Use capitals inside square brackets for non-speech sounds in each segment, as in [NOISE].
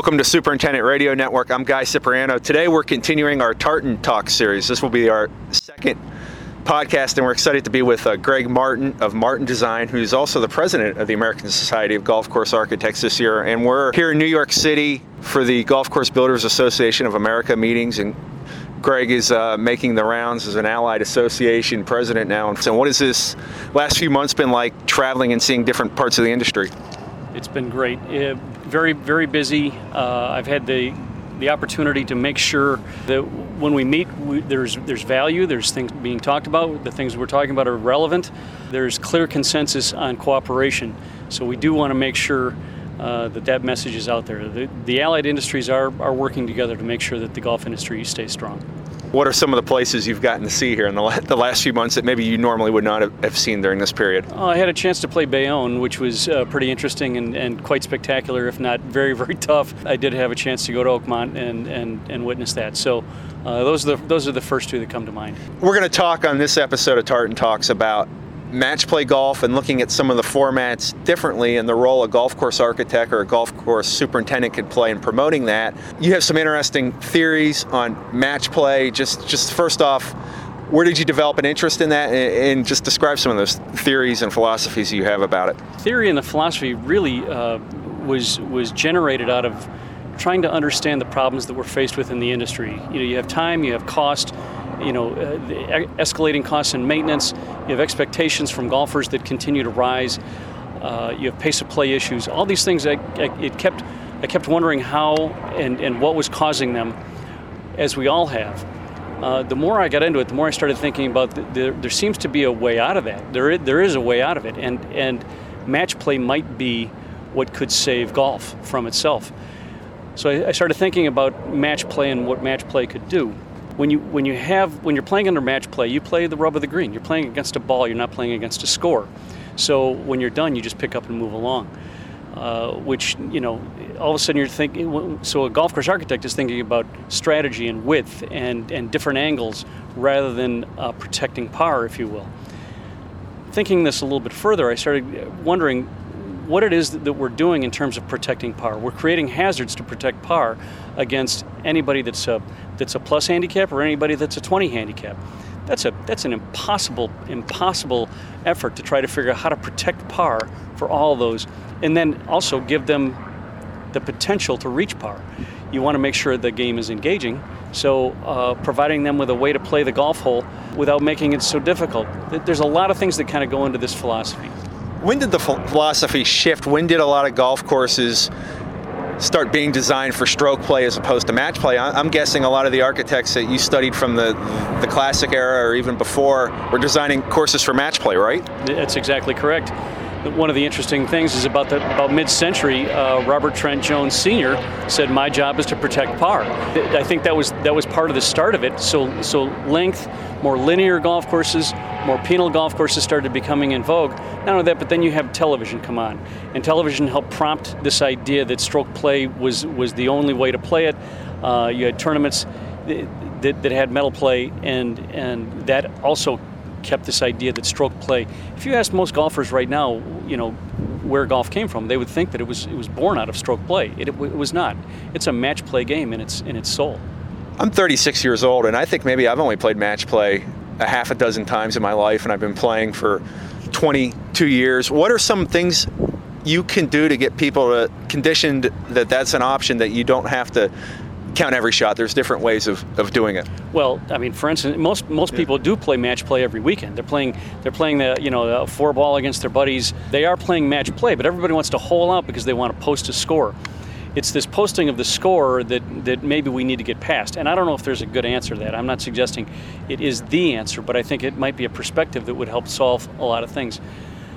Welcome to Superintendent Radio Network. I'm Guy Cipriano. Today we're continuing our Tartan Talk series. This will be our second podcast, and we're excited to be with uh, Greg Martin of Martin Design, who's also the president of the American Society of Golf Course Architects this year. And we're here in New York City for the Golf Course Builders Association of America meetings. And Greg is uh, making the rounds as an allied association president now. And So, what has this last few months been like traveling and seeing different parts of the industry? It's been great. Uh, very, very busy. Uh, I've had the the opportunity to make sure that when we meet, we, there's there's value. There's things being talked about. The things we're talking about are relevant. There's clear consensus on cooperation. So we do want to make sure uh, that that message is out there. The, the allied industries are, are working together to make sure that the golf industry stays strong. What are some of the places you've gotten to see here in the, the last few months that maybe you normally would not have, seen during this period? Uh, I had a chance to play Bayonne, which was uh, pretty interesting and, and, quite spectacular, if not very, very [LAUGHS] tough. I did have a chance to go to Oakmont and, and, and witness that. So uh, those, are the, those are the first two that come to mind. We're going to talk on this episode of Tartan Talks about match play golf and looking at some of the formats differently and the role a golf course architect or a golf course superintendent could play in promoting that. You have some interesting theories on match play. Just just first off, where did you develop an interest in that and, just describe some of those theories and philosophies you have about it theory and the philosophy really uh, was was generated out of trying to understand the problems that we're faced with in the industry you know you have time you have cost you know, uh, escalating costs and maintenance. You have expectations from golfers that continue to rise. Uh, you have pace of play issues. All these things, I, I, it kept, I kept wondering how and, and what was causing them, as we all have. Uh, the more I got into it, the more I started thinking about the, the, there seems to be a way out of that. There is, there is a way out of it, and and match play might be what could save golf from itself. So I, I started thinking about match play and what match play could do when you when you have when you're playing under match play, you play the rub of the green. You're playing against a ball. You're not playing against a score. So when you're done, you just pick up and move along. Uh, which you know, all of a sudden you're thinking. So a golf course architect is thinking about strategy and width and and different angles rather than uh, protecting par, if you will. Thinking this a little bit further, I started wondering what it is that we're doing in terms of protecting par. We're creating hazards to protect par against anybody that's a that's a plus handicap or anybody that's a 20 handicap. That's a that's an impossible impossible effort to try to figure out how to protect par for all those, and then also give them the potential to reach par. You want to make sure the game is engaging, so uh, providing them with a way to play the golf hole without making it so difficult. There's a lot of things that kind of go into this philosophy. When did the philosophy shift? When did a lot of golf courses start being designed for stroke play as opposed to match play? I'm guessing a lot of the architects that you studied from the the classic era or even before were designing courses for match play, right? That's exactly correct one of the interesting things is about the about mid-century, uh, Robert Trent Jones Sr. said, "My job is to protect par." I think that was that was part of the start of it. So so length, more linear golf courses, more penal golf courses started becoming in vogue. Not only that, but then you have television come on, and television helped prompt this idea that stroke play was was the only way to play it. Uh, you had tournaments that, that had medal play, and and that also kept this idea that stroke play. If you ask most golfers right now, you know, where golf came from, they would think that it was it was born out of stroke play. It, it, was not. It's a match play game in its in its soul. I'm 36 years old, and I think maybe I've only played match play a half a dozen times in my life, and I've been playing for 22 years. What are some things you can do to get people conditioned that that's an option that you don't have to count every shot. There's different ways of, of doing it. Well, I mean, for instance, most most people do play match play every weekend. They're playing they're playing the you know the four ball against their buddies. They are playing match play, but everybody wants to hole out because they want to post a score. It's this posting of the score that, that maybe we need to get past. And I don't know if there's a good answer to that. I'm not suggesting it is the answer, but I think it might be a perspective that would help solve a lot of things.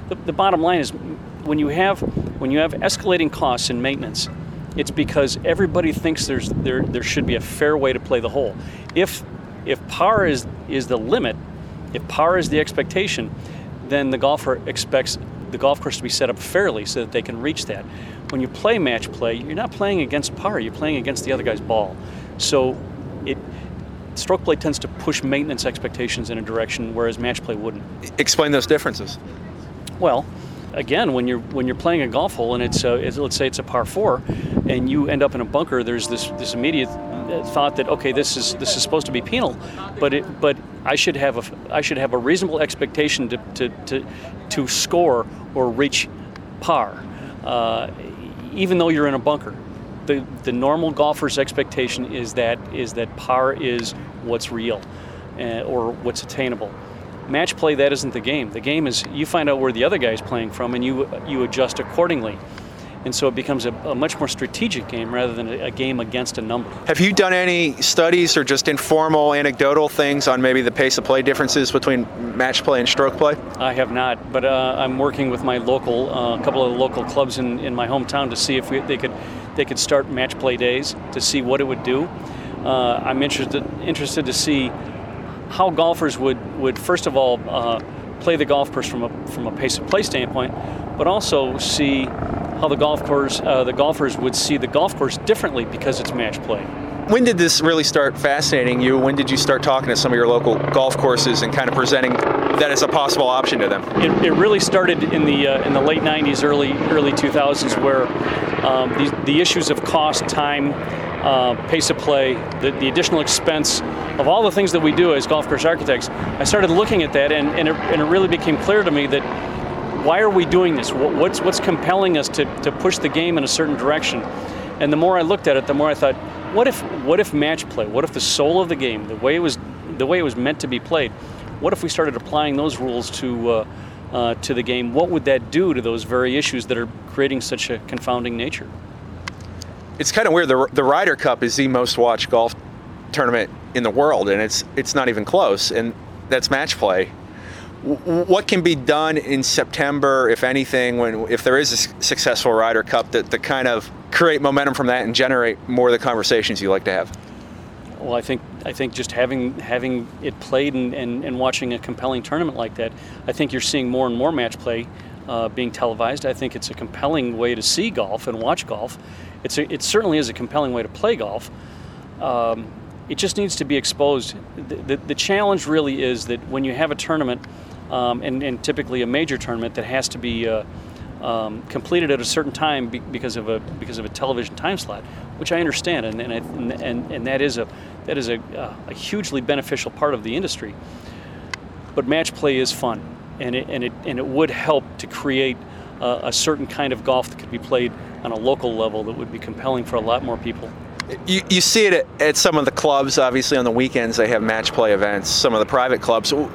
The, the bottom line is when you have when you have escalating costs in maintenance, it's because everybody thinks there's there there should be a fair way to play the hole. If if par is is the limit, if par is the expectation, then the golfer expects the golf course to be set up fairly so that they can reach that. When you play match play, you're not playing against par, you're playing against the other guy's ball. So it stroke play tends to push maintenance expectations in a direction whereas match play wouldn't. Explain those differences. Well, again, when you're when you're playing a golf hole and it's, a, it's let's say it's a par four, and you end up in a bunker, there's this this immediate thought that okay, this is this is supposed to be penal, but it but I should have a I should have a reasonable expectation to to to, to score or reach par, uh, even though you're in a bunker. The the normal golfer's expectation is that is that par is what's real, uh, or what's attainable. Match play that isn't the game. The game is you find out where the other guy's playing from and you you adjust accordingly and so it becomes a, a, much more strategic game rather than a, a, game against a number. Have you done any studies or just informal, anecdotal things on maybe the pace of play differences between match play and stroke play? I have not, but uh, I'm working with my local, a uh, couple of local clubs in, in my hometown to see if we, they could they could start match play days to see what it would do. Uh, I'm interested interested to see how golfers would would first of all uh, play the golf course from a from a pace of play standpoint, but also see how the golf course, uh, the golfers would see the golf course differently because it's match play. When did this really start fascinating you? When did you start talking to some of your local golf courses and kind of presenting that as a possible option to them? It, it really started in the uh, in the late '90s, early early 2000s, where um, the, the issues of cost, time, uh, pace of play, the, the additional expense of all the things that we do as golf course architects, I started looking at that, and, and, it, and it really became clear to me that why are we doing this? What's, what's compelling us to, to push the game in a certain direction? And the more I looked at it, the more I thought, what if, what if match play? What if the soul of the game, the way it was, the way it was meant to be played, what if we started applying those rules to, uh, uh, to the game? What would that do to those very issues that are creating such a confounding nature? It's kind of weird. The, the Ryder Cup is the most watched golf tournament in the world, and it's it's not even close. And that's match play what can be done in September, if anything, when if there is a successful Ryder Cup, that to kind of create momentum from that and generate more of the conversations you like to have? Well, I think I think just having having it played and, and, and watching a compelling tournament like that, I think you're seeing more and more match play uh, being televised. I think it's a compelling way to see golf and watch golf. It's a, it certainly is a compelling way to play golf. Um, it just needs to be exposed. The, the, the challenge really is that when you have a tournament um, and, and, typically a major tournament that has to be uh, um, completed at a certain time be, because of a because of a television time slot, which I understand, and and, I, and, and that is a that is a, a hugely beneficial part of the industry. But match play is fun, and it and it and it would help to create a, a certain kind of golf that could be played on a local level that would be compelling for a lot more people. You, you see it at, at, some of the clubs. Obviously, on the weekends they have match play events. Some of the private clubs. Is,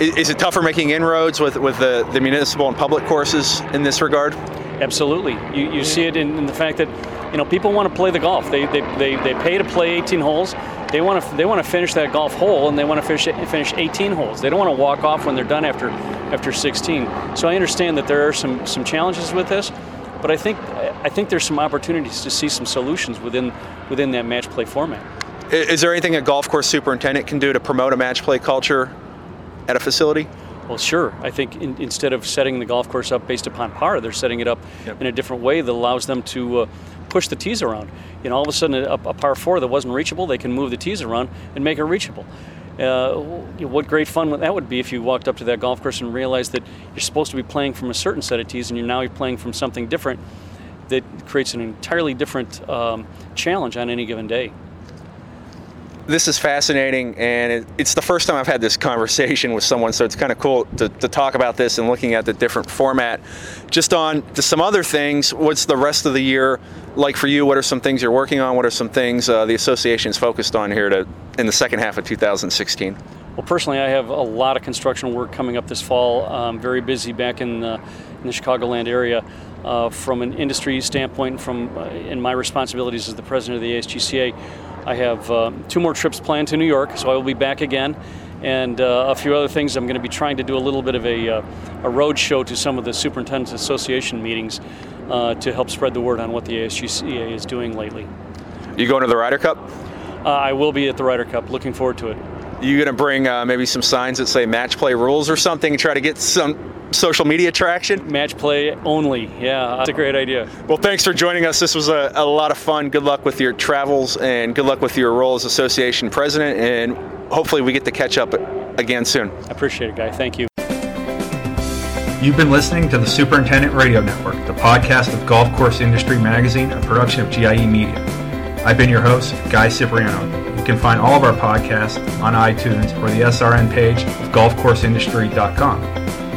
is it tougher making inroads with with the, the municipal and public courses in this regard? Absolutely. You, you see it in, in the fact that you know people want to play the golf. They, they, they, they pay to play 18 holes. They want to they want to finish that golf hole and they want to finish finish 18 holes. They don't want to walk off when they're done after after 16. So I understand that there are some some challenges with this, but I think I think there's some opportunities to see some solutions within within that match play format. Is there anything a golf course superintendent can do to promote a match play culture at a facility? Well, sure. I think in, instead of setting the golf course up based upon par, they're setting it up yep. in a different way that allows them to uh, push the tees around. You know, all of a sudden, a, a, par four that wasn't reachable, they can move the tees around and make it reachable. Uh, what great fun that would be if you walked up to that golf course and realized that you're supposed to be playing from a certain set of tees and you're now you're playing from something different that creates an entirely different um, challenge on any given day this is fascinating, and it, it's the first time I've had this conversation with someone, so it's kind of cool to, to, talk about this and looking at the different format. Just on to some other things, what's the rest of the year like for you? What are some things you're working on? What are some things uh, the association is focused on here to in the second half of 2016? Well, personally, I have a lot of construction work coming up this fall. I'm very busy back in the, in the Chicagoland area. Uh, from an industry standpoint, from uh, in my responsibilities as the president of the ASGCA, I have uh, two more trips planned to New York, so I will be back again. And uh, a few other things. I'm going to be trying to do a little bit of a, uh, a road show to some of the Superintendents Association meetings uh, to help spread the word on what the ASGCA is doing lately. You going to the Ryder Cup? Uh, I will be at the Ryder Cup. Looking forward to it. You going to bring uh, maybe some signs that say match play rules or something and try to get some social media traction? Match play only. Yeah, that's a great idea. Well, thanks for joining us. This was a, a lot of fun. Good luck with your travels and good luck with your role as association president. And hopefully, we get to catch up again soon. I appreciate it, guy. Thank you. You've been listening to the Superintendent Radio Network, the podcast of Golf Course Industry Magazine, a production of GIE Media. I've been your host, Guy Cipriano. You can find all of our podcasts on iTunes or the SRN page of golfcourseindustry.com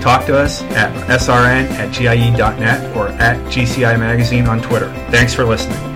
talk to us at srn at gie.net or at GCI Magazine on Twitter. Thanks for listening.